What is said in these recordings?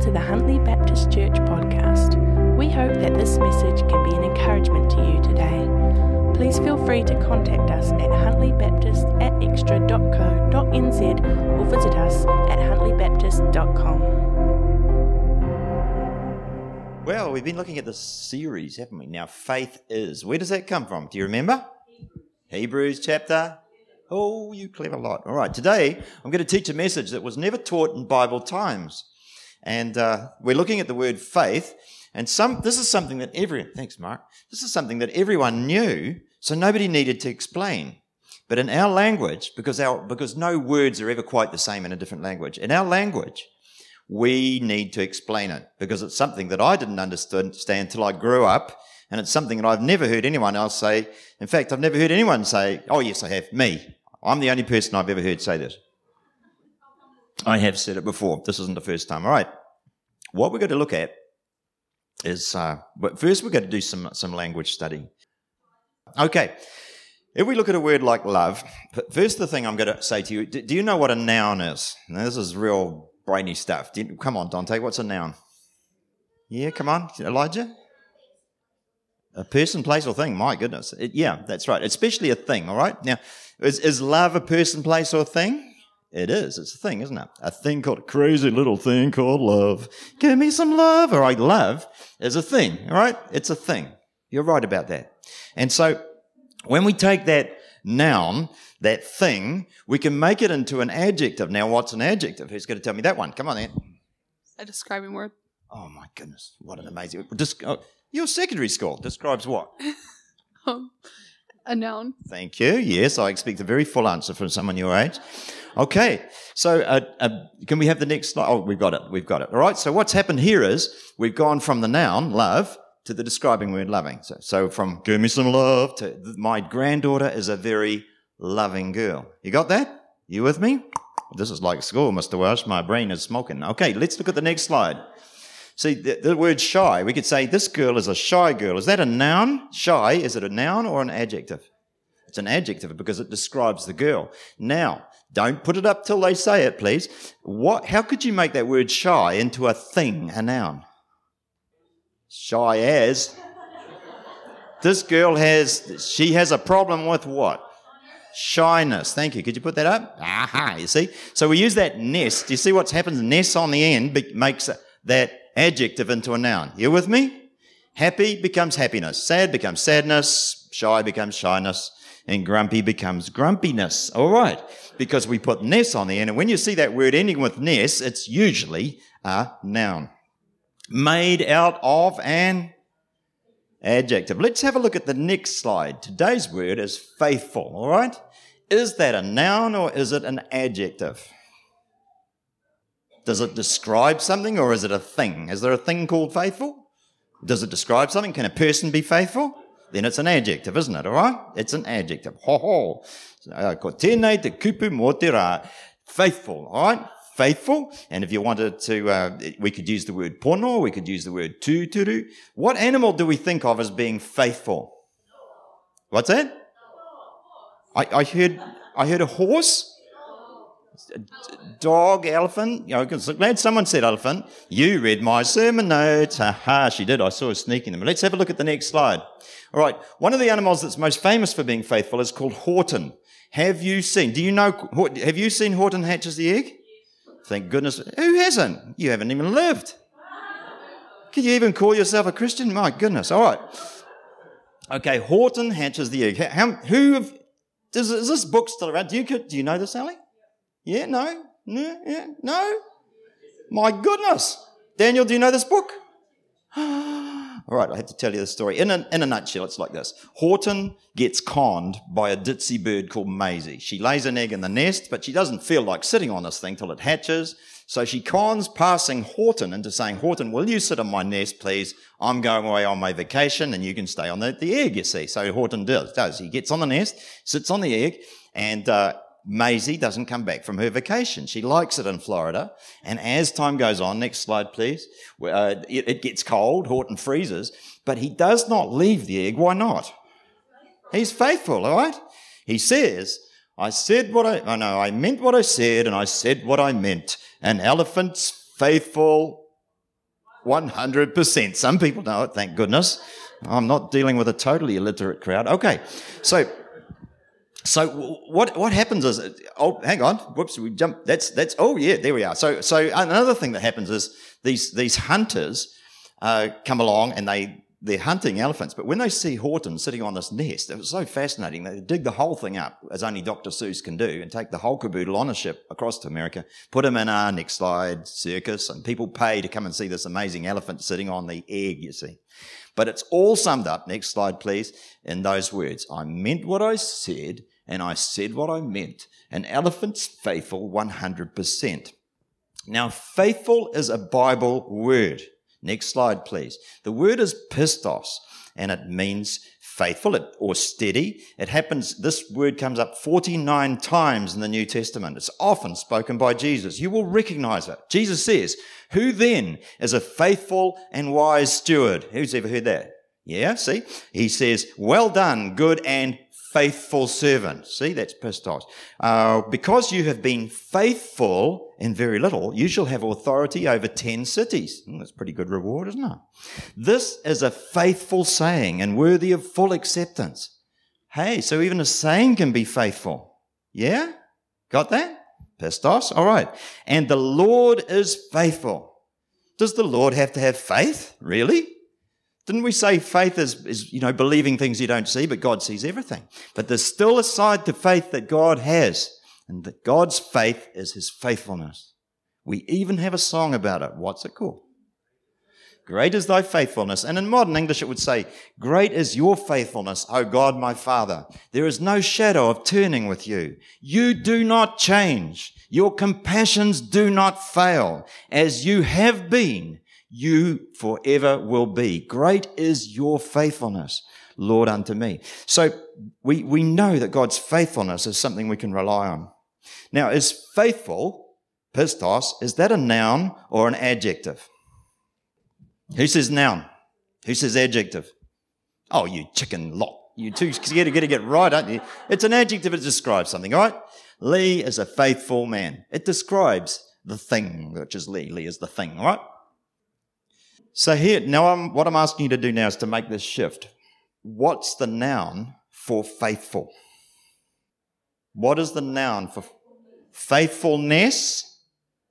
to the Huntly Baptist Church podcast. We hope that this message can be an encouragement to you today. Please feel free to contact us at huntley.baptist at extra.co.nz or visit us at huntleybaptist.com. Well, we've been looking at this series, haven't we? Now, faith is. Where does that come from? Do you remember? Hebrews chapter. Oh, you clever lot. All right, today I'm going to teach a message that was never taught in Bible times. And uh, we're looking at the word faith. And some, this is something that every, thanks, Mark. This is something that everyone knew, so nobody needed to explain. But in our language, because our, because no words are ever quite the same in a different language, in our language, we need to explain it because it's something that I didn't understand until I grew up. And it's something that I've never heard anyone else say. In fact, I've never heard anyone say, Oh, yes, I have. Me. I'm the only person I've ever heard say this. I have said it before. This isn't the first time. All right. What we're going to look at is, uh, but first we're going to do some, some language study. Okay. If we look at a word like love, first the thing I'm going to say to you, do you know what a noun is? Now, this is real brainy stuff. You, come on, Dante, what's a noun? Yeah, come on, Elijah? A person, place, or thing. My goodness. It, yeah, that's right. Especially a thing, all right? Now, is, is love a person, place, or thing? It is. It's a thing, isn't it? A thing called a crazy little thing called love. Give me some love. All right, love is a thing, all right? It's a thing. You're right about that. And so when we take that noun, that thing, we can make it into an adjective. Now, what's an adjective? Who's going to tell me that one? Come on, then. A describing word. Oh my goodness, what an amazing! Oh, your secondary school describes what? Um, a noun. Thank you. Yes, I expect a very full answer from someone your age. Okay, so uh, uh, can we have the next slide? Oh, we've got it. We've got it. All right. So what's happened here is we've gone from the noun love to the describing word loving. So, so from give me some love to my granddaughter is a very loving girl. You got that? You with me? This is like school, Mr. Welsh. My brain is smoking. Okay, let's look at the next slide. See, the, the, word shy, we could say this girl is a shy girl. Is that a noun? Shy, is it a noun or an adjective? It's an adjective because it describes the girl. Now, don't put it up till they say it, please. What, how could you make that word shy into a thing, a noun? Shy as. This girl has, she has a problem with what? Shyness. Thank you. Could you put that up? Aha, you see? So we use that nest. Do you see what's happened? Nest on the end makes that adjective into a noun. You with me? Happy becomes happiness. Sad becomes sadness. Shy becomes shyness. And grumpy becomes grumpiness. All right. Because we put ness on the end. And when you see that word ending with ness, it's usually a noun. Made out of an adjective. Let's have a look at the next slide. Today's word is faithful. All right. Is that a noun or is it an adjective? Does it describe something or is it a thing? Is there a thing called faithful? Does it describe something? Can a person be faithful? Then it's an adjective, isn't it? All right? It's an adjective. Ho ho. Uh, ko te kupu mo te rā. Faithful, all right? Faithful. And if you wanted to, uh, we could use the word pono, we could use the word tuturu. What animal do we think of as being faithful? What's that? I, I heard, I heard a horse dog, elephant. You know, glad someone said elephant. You read my sermon notes. Ha ha, she did. I saw her sneaking them. Let's have a look at the next slide. All right. One of the animals that's most famous for being faithful is called Horton. Have you seen, do you know, have you seen Horton hatches the egg? Thank goodness. Who hasn't? You haven't even lived. Can you even call yourself a Christian? My goodness. All right. Okay, Horton hatches the egg. How, who have, is, is this book still around? Do you, do you know this, Sally? Yeah, no, no, yeah, no. My goodness. Daniel, do you know this book? All right, I have to tell you the story. In a, in a nutshell, it's like this. Horton gets conned by a ditzy bird called Mayzie. She lays an egg in the nest, but she doesn't feel like sitting on this thing till it hatches. So she cons passing Horton into saying, Horton, will you sit on my nest, please? I'm going away on my vacation and you can stay on the, the egg, you see. So Horton does, does. He gets on the nest, sits on the egg, and uh, Mayzie doesn't come back from her vacation. She likes it in Florida. And as time goes on, next slide, please, uh, it, it gets cold, Horton freezes, but he does not leave the egg. Why not? He's faithful, all right? He says, I said what I, oh no, I meant what I said and I said what I meant. An elephant's faithful 100%. Some people know it, thank goodness. I'm not dealing with a totally illiterate crowd. Okay. So, so what what happens is oh hang on whoops we jump that's that's oh yeah there we are so so another thing that happens is these these hunters uh, come along and they they're hunting elephants, but when they see Horton sitting on this nest, it was so fascinating. They dig the whole thing up, as only Dr. Seuss can do, and take the whole caboodle on a ship across to America, put him in our next slide circus, and people pay to come and see this amazing elephant sitting on the egg, you see. But it's all summed up, next slide please, in those words. I meant what I said, and I said what I meant. An elephant's faithful 100%. Now, faithful is a Bible word. Next slide, please. The word is pistos, and it means faithful or steady. It happens, this word comes up 49 times in the New Testament. It's often spoken by Jesus. You will recognize it. Jesus says, Who then is a faithful and wise steward? Who's ever heard that? Yeah, see? He says, Well done, good and faithful servant. See, that's pistos. Uh, because you have been faithful in very little, you shall have authority over 10 cities. Mm, that's pretty good reward, isn't it? This is a faithful saying and worthy of full acceptance. Hey, so even a saying can be faithful. Yeah? Got that? Pistos? All right. And the Lord is faithful. Does the Lord have to have faith? Really? Didn't we say faith is, is, you know, believing things you don't see, but God sees everything? But there's still a side to faith that God has, and that God's faith is his faithfulness. We even have a song about it. What's it called? Great is thy faithfulness. And in modern English, it would say, Great is your faithfulness, O God my Father. There is no shadow of turning with you. You do not change. Your compassions do not fail. As you have been, you forever will be. Great is your faithfulness, Lord, unto me. So we, we know that God's faithfulness is something we can rely on. Now, is faithful, pistos, is that a noun or an adjective? Who says noun? Who says adjective? Oh, you chicken lot. You two got to get it right, aren't you? It's an adjective. It describes something, all right? Lee is a faithful man. It describes the thing, which is Lee. Lee is the thing, all right? So here, now I'm, what I'm asking you to do now is to make this shift. What's the noun for faithful? What is the noun for faithfulness?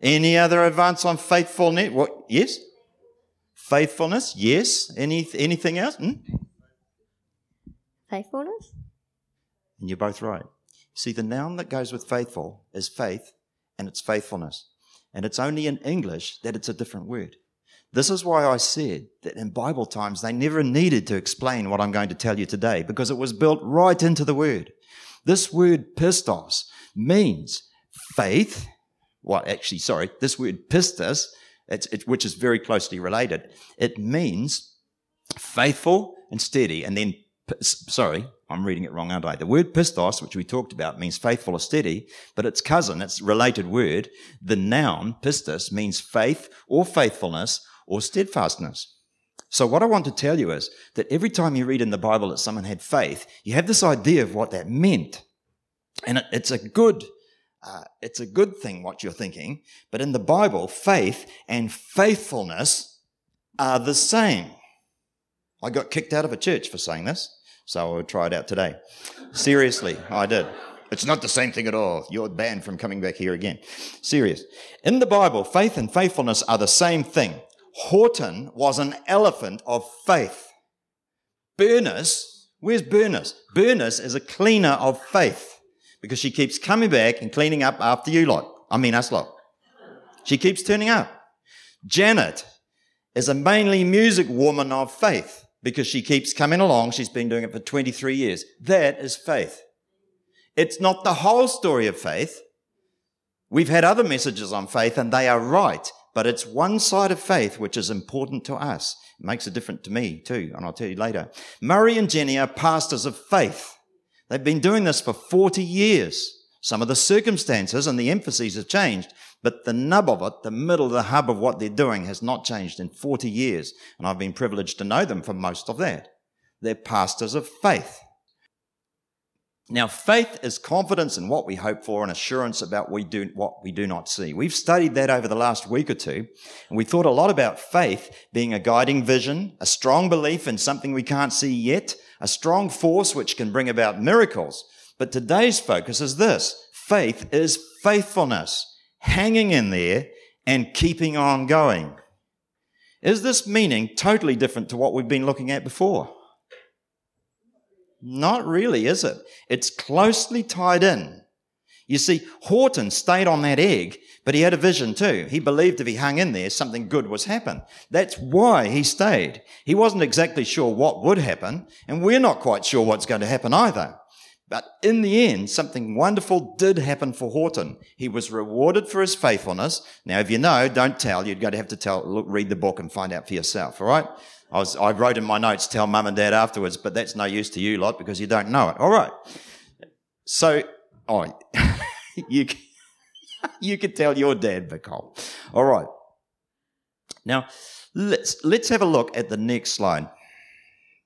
Any other advance on faithfulness? What? Yes? Faithfulness? Yes. Any, anything else? Hmm? Faithfulness? And you're both right. See, the noun that goes with faithful is faith and it's faithfulness. And it's only in English that it's a different word. This is why I said that in Bible times they never needed to explain what I'm going to tell you today because it was built right into the word. This word pistos means faith. Well, actually, sorry, this word pistos, it, which is very closely related, it means faithful and steady. And then, sorry, I'm reading it wrong, aren't I? The word pistos, which we talked about, means faithful or steady, but its cousin, its related word, the noun pistis, means faith or faithfulness or steadfastness. So what I want to tell you is that every time you read in the Bible that someone had faith, you have this idea of what that meant. And it, it's a good, uh, it's a good thing what you're thinking. But in the Bible, faith and faithfulness are the same. I got kicked out of a church for saying this, so I'll try it out today. Seriously, I did. It's not the same thing at all. You're banned from coming back here again. Serious. In the Bible, faith and faithfulness are the same thing. Horton was an elephant of faith. Bernice, where's Bernice? Bernice is a cleaner of faith because she keeps coming back and cleaning up after you lot. I mean us lot. She keeps turning up. Janet is a mainly music woman of faith because she keeps coming along. She's been doing it for 23 years. That is faith. It's not the whole story of faith. We've had other messages on faith and they are right. But it's one side of faith which is important to us. It makes a difference to me too, and I'll tell you later. Murray and Jenny are pastors of faith. They've been doing this for 40 years. Some of the circumstances and the emphases have changed, but the nub of it, the middle, the hub of what they're doing has not changed in 40 years. And I've been privileged to know them for most of that. They're pastors of faith. Now, faith is confidence in what we hope for and assurance about we do, what we do not see. We've studied that over the last week or two, and we thought a lot about faith being a guiding vision, a strong belief in something we can't see yet, a strong force which can bring about miracles. But today's focus is this. Faith is faithfulness, hanging in there and keeping on going. Is this meaning totally different to what we've been looking at before? Not really, is it? It's closely tied in. You see, Horton stayed on that egg, but he had a vision too. He believed if he hung in there, something good was happen. That's why he stayed. He wasn't exactly sure what would happen, and we're not quite sure what's going to happen either. But in the end, something wonderful did happen for Horton. He was rewarded for his faithfulness. Now, if you know, don't tell. You're going to have to tell, look, read the book and find out for yourself. All right? I, was, I wrote in my notes, tell mum and dad afterwards, but that's no use to you lot because you don't know it. All right. So, oh, you, you could tell your dad, Nicole. All right. Now, let's, let's have a look at the next slide.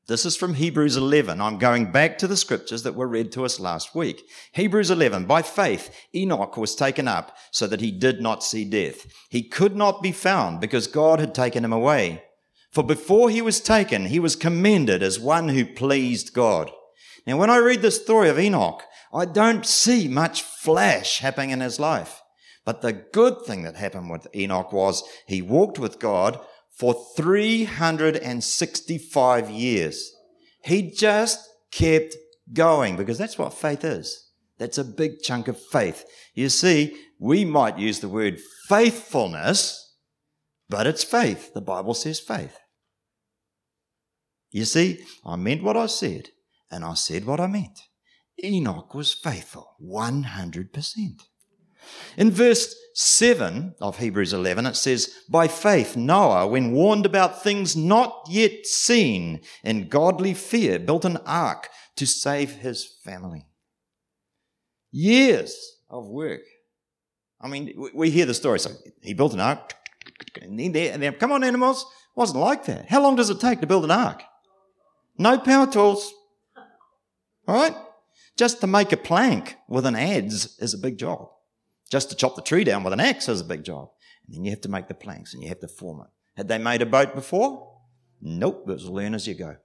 This is from Hebrews 11. I'm going back to the scriptures that were read to us last week. Hebrews 11. By faith, Enoch was taken up so that he did not see death. He could not be found because God had taken him away. For before he was taken, he was commended as one who pleased God. Now, when I read the story of Enoch, I don't see much flash happening in his life. But the good thing that happened with Enoch was he walked with God for 365 years. He just kept going because that's what faith is. That's a big chunk of faith. You see, we might use the word faithfulness, but it's faith. The Bible says faith. You see, I meant what I said, and I said what I meant. Enoch was faithful 100%. In verse 7 of Hebrews 11, it says, By faith, Noah, when warned about things not yet seen, in godly fear, built an ark to save his family. Years of work. I mean, we hear the story. So he built an ark, and then, come on, animals. It wasn't like that. How long does it take to build an ark? No power tools. Right? Just to make a plank with an adze is a big job. Just to chop the tree down with an axe is a big job. And then you have to make the planks and you have to form it. Had they made a boat before? Nope, it was learn as you go.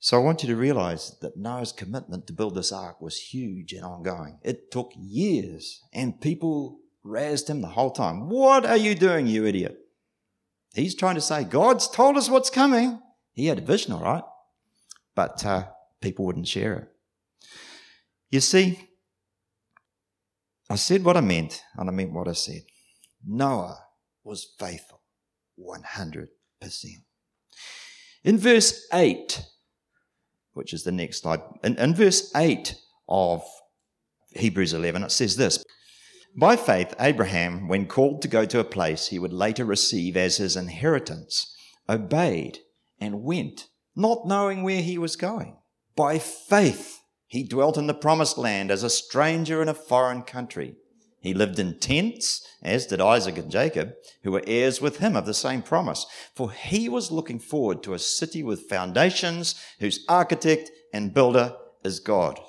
So I want you to realize that Noah's commitment to build this ark was huge and ongoing. It took years and people razzed him the whole time. What are you doing, you idiot? He's trying to say, God's told us what's coming. He had a vision, all right but uh, people wouldn't share it. You see, I said what I meant, and I meant what I said. Noah was faithful 100%. In verse 8, which is the next slide, in, in verse 8 of Hebrews 11, it says this By faith, Abraham, when called to go to a place he would later receive as his inheritance, obeyed and went not knowing where he was going. By faith, he dwelt in the promised land as a stranger in a foreign country. He lived in tents, as did Isaac and Jacob, who were heirs with him of the same promise. For he was looking forward to a city with foundations, whose architect and builder is God.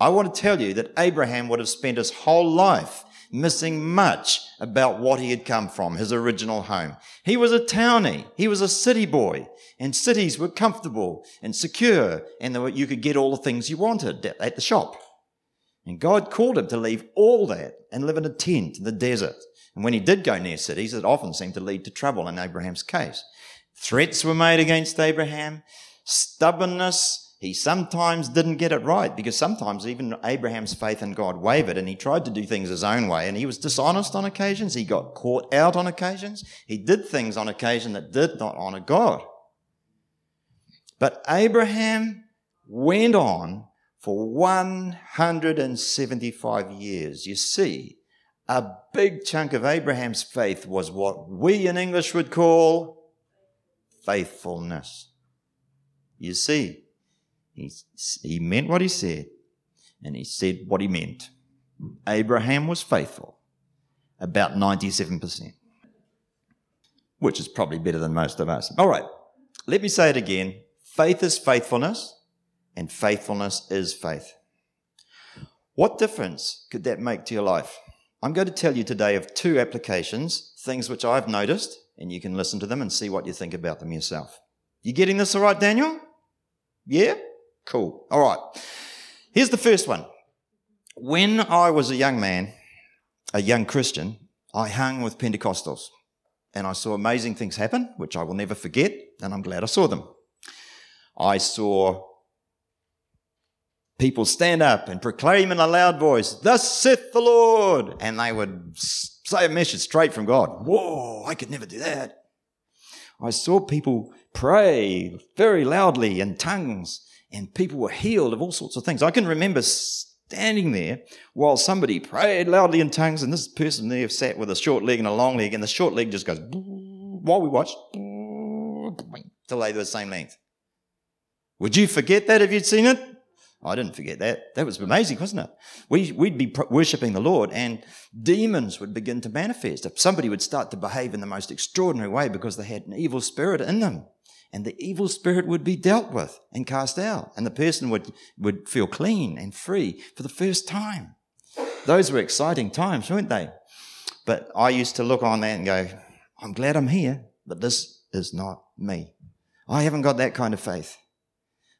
I want to tell you that Abraham would have spent his whole life missing much about what he had come from, his original home. He was a townie. He was a city boy and cities were comfortable and secure and were, you could get all the things you wanted at the shop. And God called him to leave all that and live in a tent in the desert. And when he did go near cities, it often seemed to lead to trouble in Abraham's case. Threats were made against Abraham, stubbornness, he sometimes didn't get it right because sometimes even Abraham's faith in God wavered and he tried to do things his own way and he was dishonest on occasions. He got caught out on occasions. He did things on occasion that did not honor God. But Abraham went on for 175 years. You see, a big chunk of Abraham's faith was what we in English would call faithfulness. You see, he, he meant what he said, and he said what he meant. Abraham was faithful, about 97%, which is probably better than most of us. All right, let me say it again. Faith is faithfulness. and faithfulness is faith. What difference could that make to your life? I'm going to tell you today of two applications, things which I've noticed, and you can listen to them and see what you think about them yourself. You getting this all right, Daniel? Yeah? Cool. All right. Here's the first one. When I was a young man, a young Christian, I hung with Pentecostals and I saw amazing things happen, which I will never forget, and I'm glad I saw them. I saw people stand up and proclaim in a loud voice, Thus saith the Lord, and they would say a message straight from God. Whoa, I could never do that. I saw people pray very loudly in tongues, and people were healed of all sorts of things. I can remember standing there while somebody prayed loudly in tongues, and this person there sat with a short leg and a long leg, and the short leg just goes while we watched till they were the same length. Would you forget that if you'd seen it? I didn't forget that. That was amazing, wasn't it? We, we'd be worshipping the Lord and demons would begin to manifest. If somebody would start to behave in the most extraordinary way because they had an evil spirit in them and the evil spirit would be dealt with and cast out and the person would, would feel clean and free for the first time. Those were exciting times, weren't they? But I used to look on that and go, I'm glad I'm here, but this is not me. I haven't got that kind of faith.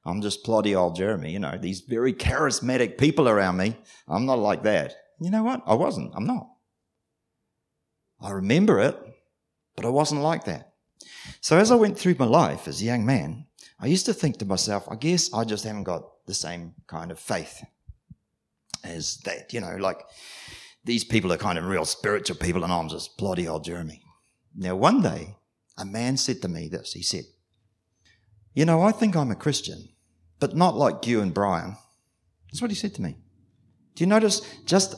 I'm just ploddy old Jeremy, you know, these very charismatic people around me. I'm not like that. You know what? I wasn't. I'm not. I remember it, but I wasn't like that. So as I went through my life as a young man, I used to think to myself, I guess I just haven't got the same kind of faith as that, you know, like these people are kind of real spiritual people and I'm just bloody old Jeremy. Now, one day, a man said to me this. He said, you know, I think I'm a Christian, but not like you and Brian. That's what he said to me. Do you notice just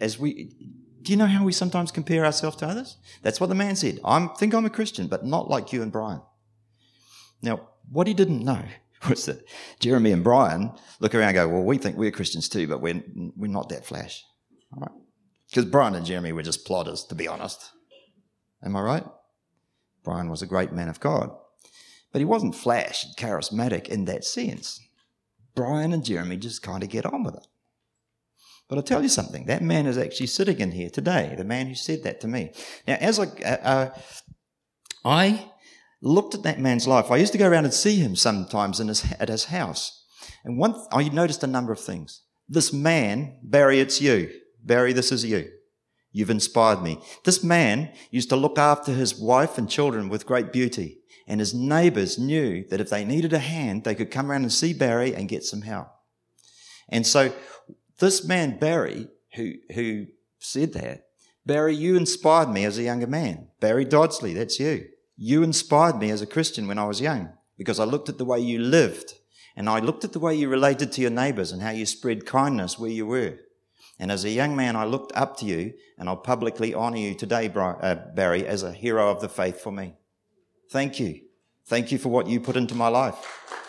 as we, do you know how we sometimes compare ourselves to others? That's what the man said. I think I'm a Christian, but not like you and Brian. Now, what he didn't know was that Jeremy and Brian look around and go, well, we think we're Christians too, but we're, we're not that flash. All right? Because Brian and Jeremy were just plotters, to be honest. Am I right? Brian was a great man of God. But he wasn't flash and charismatic in that sense. Brian and Jeremy just kind of get on with it. But I'll tell you something, that man is actually sitting in here today, the man who said that to me. Now, as I, uh, uh, I looked at that man's life, I used to go around and see him sometimes in his, at his house. And one, I noticed a number of things. This man, Barry, it's you. Barry, this is you. You've inspired me. This man used to look after his wife and children with great beauty and his neighbors knew that if they needed a hand, they could come around and see Barry and get some help. And so this man, Barry, who, who said that, Barry, you inspired me as a younger man. Barry Dodsley, that's you. You inspired me as a Christian when I was young because I looked at the way you lived and I looked at the way you related to your neighbors and how you spread kindness where you were. And as a young man, I looked up to you and I'll publicly honor you today, uh, Barry, as a hero of the faith for me. Thank you. Thank you for what you put into my life.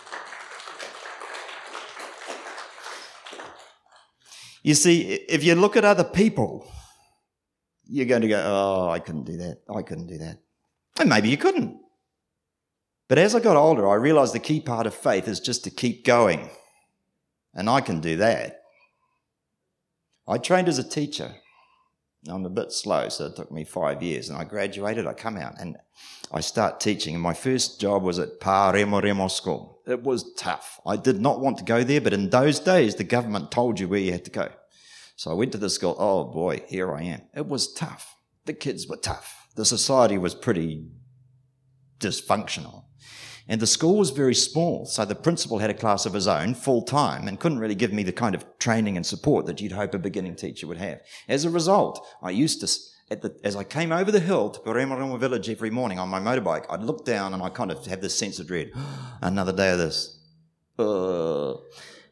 You see, if you look at other people, you're going to go, oh, I couldn't do that. I couldn't do that. And maybe you couldn't. But as I got older, I realized the key part of faith is just to keep going. And I can do that. I trained as a teacher. I'm a bit slow, so it took me five years. And I graduated, I come out, and I start teaching, and my first job was at Pa Remo Remo School. It was tough. I did not want to go there, but in those days, the government told you where you had to go. So I went to the school. Oh boy, here I am. It was tough. The kids were tough. The society was pretty dysfunctional. And the school was very small, so the principal had a class of his own full time and couldn't really give me the kind of training and support that you'd hope a beginning teacher would have. As a result, I used to the, as I came over the hill to Paremarama village every morning on my motorbike, I'd look down and I kind of have this sense of dread. Another day of this. Uh,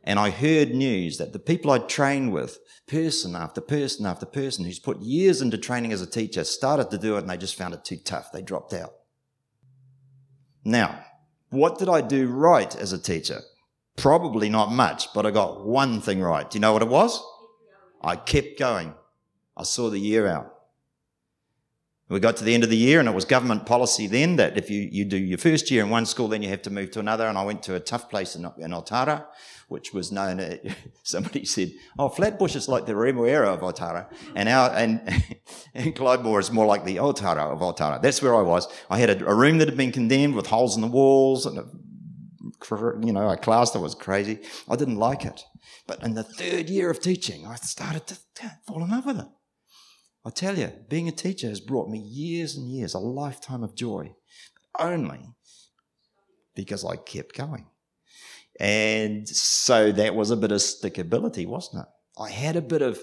and I heard news that the people I'd trained with, person after person after person who's put years into training as a teacher, started to do it and they just found it too tough. They dropped out. Now, what did I do right as a teacher? Probably not much, but I got one thing right. Do you know what it was? I kept going. I saw the year out. We got to the end of the year and it was government policy then that if you, you do your first year in one school, then you have to move to another. And I went to a tough place in, in Otara, which was known, uh, somebody said, oh, Flatbush is like the Remuera of Otara. And our, and, and Clydemore is more like the Otara of Otara. That's where I was. I had a, a room that had been condemned with holes in the walls and a, you know, a class that was crazy. I didn't like it. But in the third year of teaching, I started to fall in love with it. I tell you, being a teacher has brought me years and years, a lifetime of joy, only because I kept going. And so that was a bit of stickability, wasn't it? I had a bit of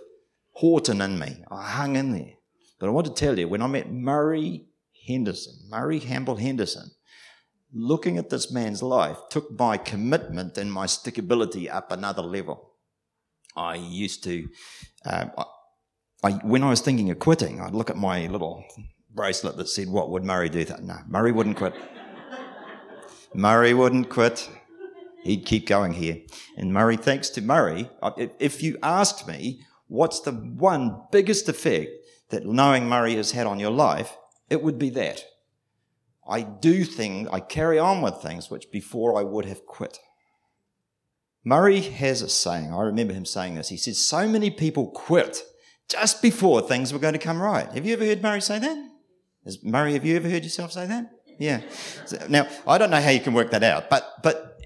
Horton in me. I hung in there. But I want to tell you, when I met Murray Henderson, Murray Hamble Henderson, looking at this man's life took my commitment and my stickability up another level. I used to, um, I, when I was thinking of quitting, I'd look at my little bracelet that said, What would Murray do? That? No, Murray wouldn't quit. Murray wouldn't quit. He'd keep going here. And Murray, thanks to Murray, if you asked me, what's the one biggest effect that knowing Murray has had on your life, it would be that. I do things, I carry on with things which before I would have quit. Murray has a saying, I remember him saying this. He says, So many people quit just before things were going to come right. Have you ever heard Murray say that? Is, Murray, have you ever heard yourself say that? Yeah. So, now, I don't know how you can work that out, but, but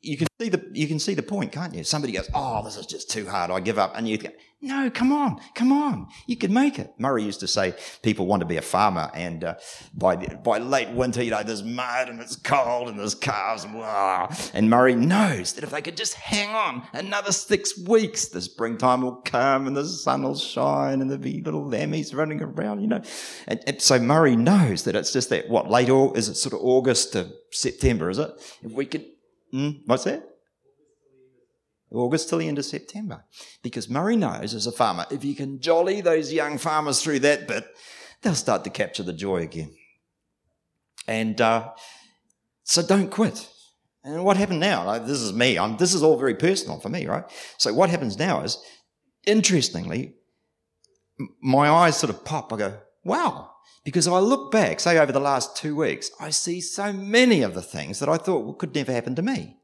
you can see the, you can see the point, can't you? Somebody goes, Oh, this is just too hard. I give up. And you no, come on, come on. You can make it. Murray used to say people want to be a farmer, and uh, by by late winter, you know, there's mud and it's cold and there's calves and blah. And Murray knows that if they could just hang on another six weeks, the springtime will come and the sun will shine and there'll be little lammies running around, you know. And, and so Murray knows that it's just that what late or is it sort of August to September, is it? If we could, mm, what's that? August till the end of September. Because Murray knows as a farmer, if you can jolly those young farmers through that bit, they'll start to capture the joy again. And uh, so don't quit. And what happened now? Like, this is me. I'm, this is all very personal for me, right? So what happens now is, interestingly, my eyes sort of pop. I go, wow. Because I look back, say over the last two weeks, I see so many of the things that I thought could never happen to me.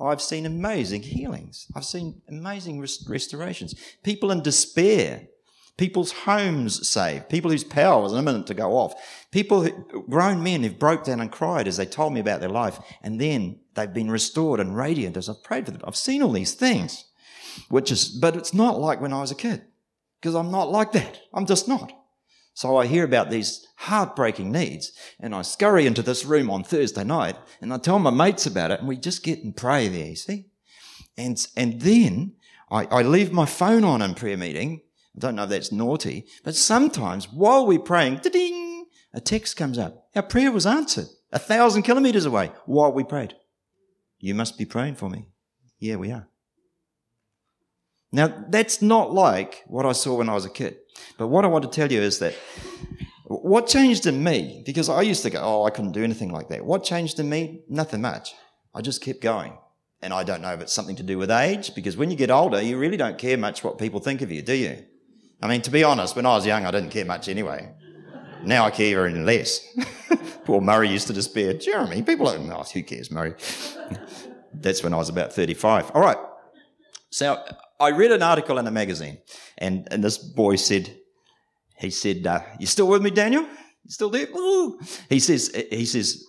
I've seen amazing healings. I've seen amazing rest- restorations. People in despair, people's homes saved, people whose power was imminent to go off, people, who, grown men who've broke down and cried as they told me about their life, and then they've been restored and radiant as I've prayed for them. I've seen all these things, which is, but it's not like when I was a kid, because I'm not like that. I'm just not. So I hear about these heartbreaking needs and I scurry into this room on Thursday night and I tell my mates about it and we just get and pray there, you see? And, and then I, I leave my phone on in prayer meeting. I don't know if that's naughty, but sometimes while we're praying, ding, a text comes up. Our prayer was answered a thousand kilometers away while we prayed. You must be praying for me. Yeah, we are. Now, that's not like what I saw when I was a kid. But what I want to tell you is that what changed in me, because I used to go, oh, I couldn't do anything like that. What changed in me? Nothing much. I just kept going. And I don't know if it's something to do with age, because when you get older, you really don't care much what people think of you, do you? I mean, to be honest, when I was young, I didn't care much anyway. Now I care even less. Poor Murray used to despair. Jeremy, people don't. Oh, who cares, Murray? That's when I was about 35. All right. So I read an article in a magazine, and, and this boy said, he said, uh, "You still with me, Daniel? You still there?" He says, he says,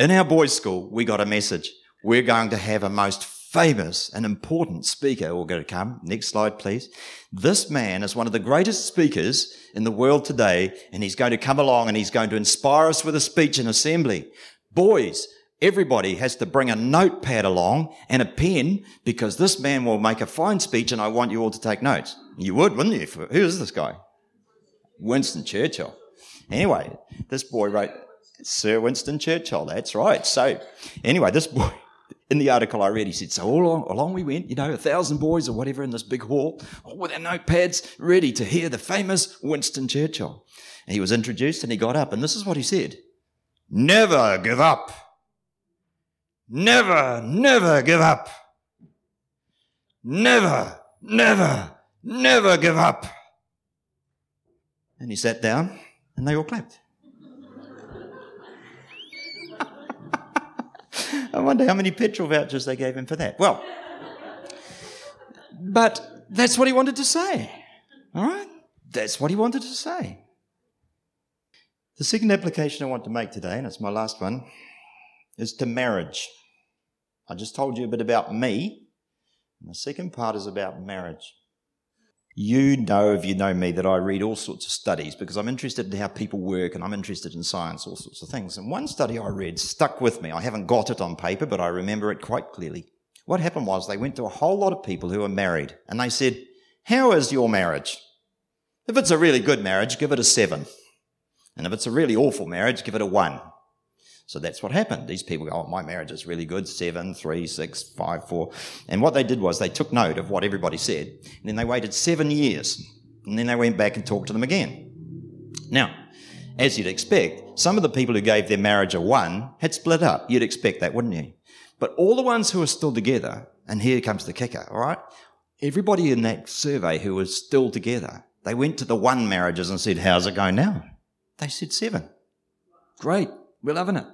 in our boys' school, we got a message. We're going to have a most famous and important speaker all going to come. Next slide, please. This man is one of the greatest speakers in the world today, and he's going to come along and he's going to inspire us with a speech in assembly. Boys, Everybody has to bring a notepad along and a pen because this man will make a fine speech and I want you all to take notes. You would, wouldn't you? Who is this guy? Winston Churchill. Anyway, this boy wrote Sir Winston Churchill. That's right. So, anyway, this boy, in the article I read, he said, so all along, along we went, you know, a thousand boys or whatever in this big hall, all with their notepads ready to hear the famous Winston Churchill. And he was introduced and he got up and this is what he said. Never give up. Never, never give up. Never, never, never give up. And he sat down And they all clapped. I wonder how many petrol vouchers they gave him for that. Well, but that's what he wanted to say. All right? That's what he wanted to say. The second application I want to make today, and it's my last one, is to marriage. I just told you a bit about me, and the second part is about marriage. You know, if you know me, that I read all sorts of studies because I'm interested in how people work and I'm interested in science, all sorts of things. And one study I read stuck with me. I haven't got it on paper, but I remember it quite clearly. What happened was they went to a whole lot of people who were married and they said, How is your marriage? If it's a really good marriage, give it a seven. And if it's a really awful marriage, give it a one. So that's what happened. These people go, oh, my marriage is really good. Seven, three, six, five, four. And what they did was they took note of what everybody said. And then they waited seven years. And then they went back and talked to them again. Now, as you'd expect, some of the people who gave their marriage a one had split up. You'd expect that, wouldn't you? But all the ones who are still together, and here comes the kicker, all right? Everybody in that survey who was still together, they went to the one marriages and said, how's it going now? They said seven. Great. We're loving it.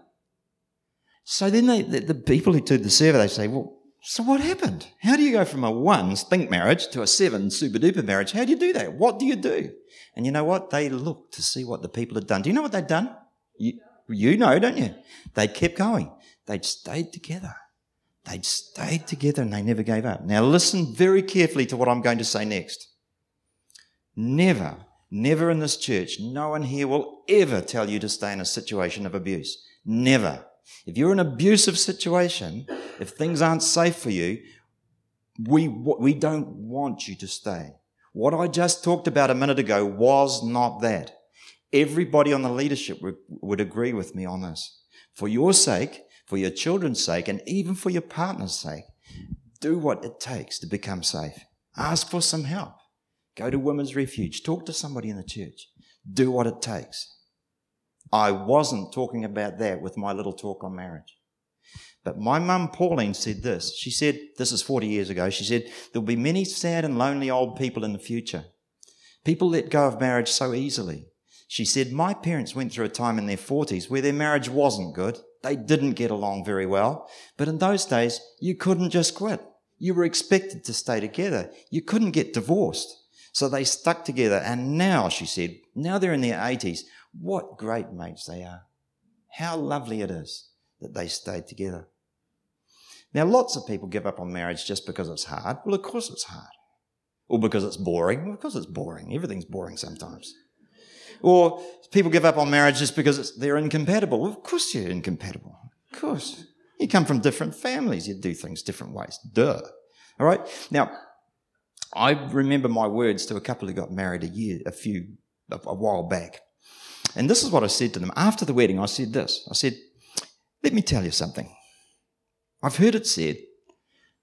So then they, the, the people who did the survey, they say, well, so what happened? How do you go from a one stink marriage to a seven super duper marriage? How do you do that? What do you do? And you know what? They looked to see what the people had done. Do you know what they'd done? You, you know, don't you? They kept going. They'd stayed together. They'd stayed together and they never gave up. Now listen very carefully to what I'm going to say next. Never, never in this church, no one here will ever tell you to stay in a situation of abuse. Never. If you're in an abusive situation, if things aren't safe for you, we, we don't want you to stay. What I just talked about a minute ago was not that. Everybody on the leadership would, would agree with me on this. For your sake, for your children's sake, and even for your partner's sake, do what it takes to become safe. Ask for some help. Go to Women's Refuge. Talk to somebody in the church. Do what it takes. I wasn't talking about that with my little talk on marriage. But my mum, Pauline, said this. She said, this is 40 years ago, she said, there'll be many sad and lonely old people in the future. People let go of marriage so easily. She said, my parents went through a time in their 40s where their marriage wasn't good. They didn't get along very well. But in those days, you couldn't just quit. You were expected to stay together. You couldn't get divorced. So they stuck together. And now, she said, now they're in their 80s. What great mates they are. How lovely it is that they stayed together. Now, lots of people give up on marriage just because it's hard. Well, of course it's hard. Or because it's boring. Well, of course it's boring. Everything's boring sometimes. Or people give up on marriage just because they're incompatible. Well, of course you're incompatible. Of course. You come from different families. You do things different ways. Duh. All right. Now, I remember my words to a couple who got married a year, a few, a, a while back. And this is what I said to them. After the wedding, I said this. I said, let me tell you something. I've heard it said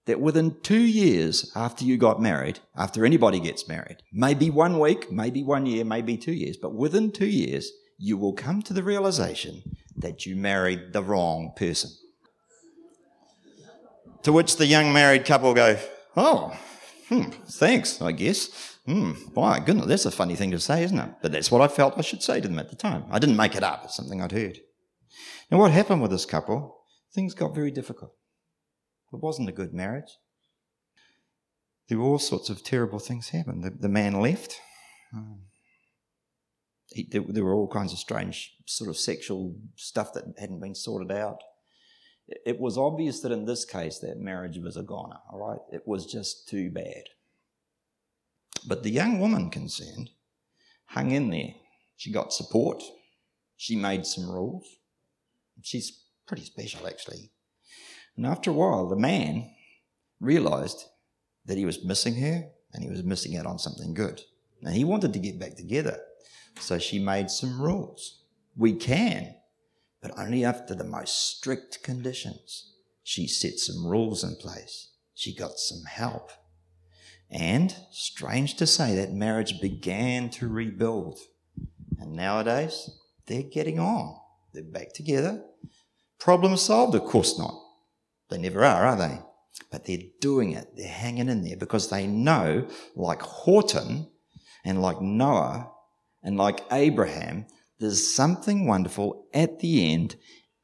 that within two years after you got married, after anybody gets married, maybe one week, maybe one year, maybe two years, but within two years, you will come to the realization that you married the wrong person. To which the young married couple go, Oh, hmm, thanks, I guess. Hmm, my goodness, that's a funny thing to say, isn't it? But that's what I felt I should say to them at the time. I didn't make it up, it's something I'd heard. Now, what happened with this couple? Things got very difficult. It wasn't a good marriage. There were all sorts of terrible things happen. The, the man left. Um, he, there, there, were all kinds of strange sort of sexual stuff that hadn't been sorted out. It, was obvious that in this case that marriage was a goner, all right? It was just too bad. But the young woman concerned hung in there. She got support. She made some rules. She's pretty special, actually. And after a while, the man realized that he was missing her and he was missing out on something good. And he wanted to get back together. So she made some rules. We can, but only after the most strict conditions. She set some rules in place. She got some help. And, strange to say, that marriage began to rebuild. And nowadays, they're getting on. They're back together. Problem solved? Of course not. They never are, are they? But they're doing it. They're hanging in there because they know, like Horton and like Noah and like Abraham, there's something wonderful at the end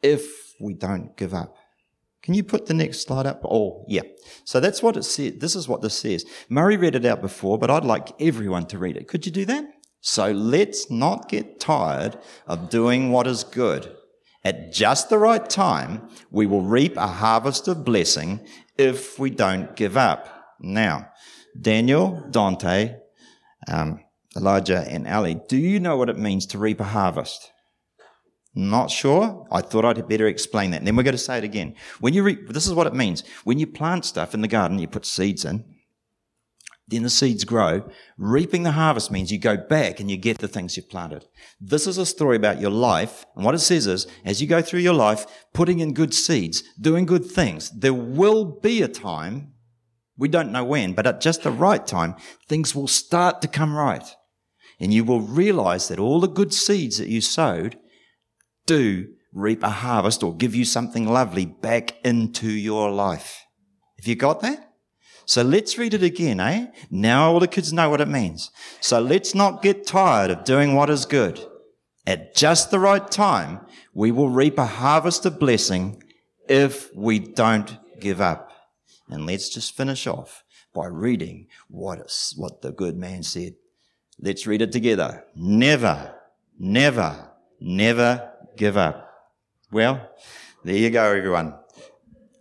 if we don't give up. Can you put the next slide up? Oh, yeah. So that's what it said. This is what this says. Murray read it out before, but I'd like everyone to read it. Could you do that? So let's not get tired of doing what is good. At just the right time, we will reap a harvest of blessing if we don't give up. Now, Daniel, Dante, um, Elijah, and Ali, do you know what it means to reap a harvest? Not sure? I thought I'd better explain that. And then we're going to say it again. When you reap, this is what it means. When you plant stuff in the garden, you put seeds in, then the seeds grow. Reaping the harvest means you go back and you get the things you've planted. This is a story about your life. And what it says is, as you go through your life, putting in good seeds, doing good things, there will be a time, we don't know when, but at just the right time, things will start to come right. And you will realize that all the good seeds that you sowed do reap a harvest or give you something lovely back into your life. Have you got that? So let's read it again, eh? Now all the kids know what it means. So let's not get tired of doing what is good. At just the right time, we will reap a harvest of blessing if we don't give up. And let's just finish off by reading what, is, what the good man said. Let's read it together. Never, never, never give up. Well, there you go, everyone.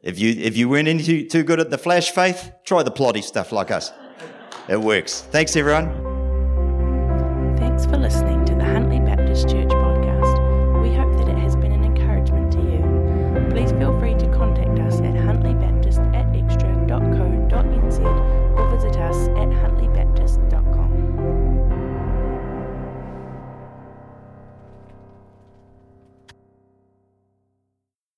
If you, if you weren't any too, too good at the flash faith, try the plotty stuff like us. It works. Thanks, everyone. Thanks for listening.